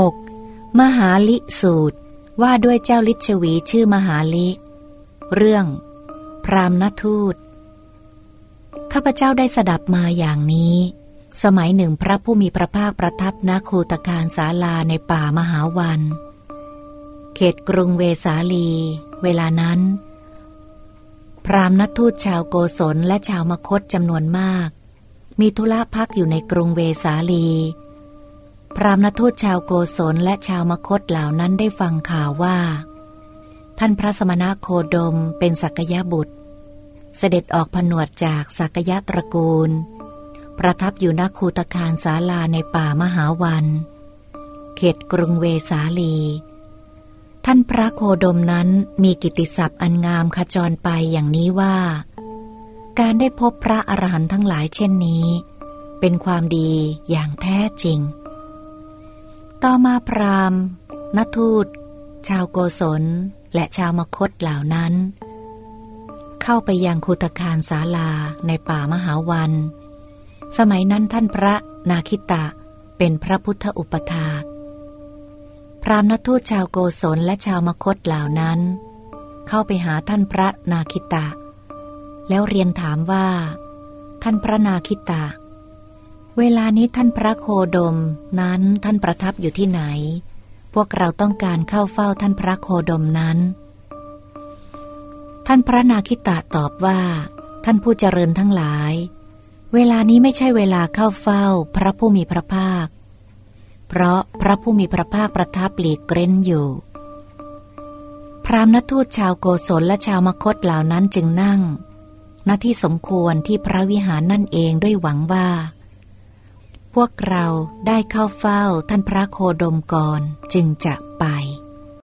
6. มหาลิสูตร ว่าด้วยเจ้าลิชวีชื่อมหาลิ เรื่อง พรามณทูต ข้าพเจ้าได้สดับมาอย่างนี้ สมัยหนึ่งพระผู้มีพระภาคประทับณคูตการศาลาในป่ามหาวัน เขตกรุงเวสาลี เวลานั้น พรามณทูตชาวโกศลและชาวมคตจำนวนมาก มีธุระพักอยู่ในกรุงเวสาลี พรามณทูตชาวโกศลและชาวมคตเหล่านั้นได้ฟังข่าวว่า ท่านพระสมณะโคดมเป็นสักยะบุตร เสด็จออกผนวดจากสักยะตระกูล ประทับอยู่ณคูตคารศาลาในป่ามหาวัน เขตกรุงเวสาลี ท่านพระโคดมนั้นมีกิติศัพท์อันงามขจรไปอย่างนี้ว่า การได้พบพระอรหันต์ทั้งหลายเช่นนี้ เป็นความดีอย่างแท้จริง ต่อมาพราหมณ์นทูต ชาวโกศล และชาวมคตเหล่านั้น เข้าไปยังคูตคารศาลาในป่ามหาวัน สมัยนั้นท่านพระนาคิตะเป็นพระพุทธอุปถาพราหมณทูตชาวโกศลและชาวมคตเหล่านั้น เข้าไปหาท่านพระนาคิตะ แล้วเรียนถามว่า ท่านพระนาคิตะ เวลานี้ท่านพระโคดมนั้นท่านประทับอยู่ที่ไหน พวกเราต้องการเข้าเฝ้าท่านพระโคดมนั้น ท่านพระนาคิตะตอบว่า ท่านผู้เจริญทั้งหลาย เวลานี้ไม่ใช่เวลาเข้าเฝ้าพระผู้มีพระภาค เพราะพระผู้มีพระภาคประทับหลีกเกร้นอยู่ พรามณทูตชาวโกศลและชาวมคตเหล่านั้นจึงนั่ง ณที่สมควรที่พระวิหารนั่นเองด้วยหวังว่า พวกเราได้เข้าเฝ้าท่านพระโคดมก่อนจึงจะไป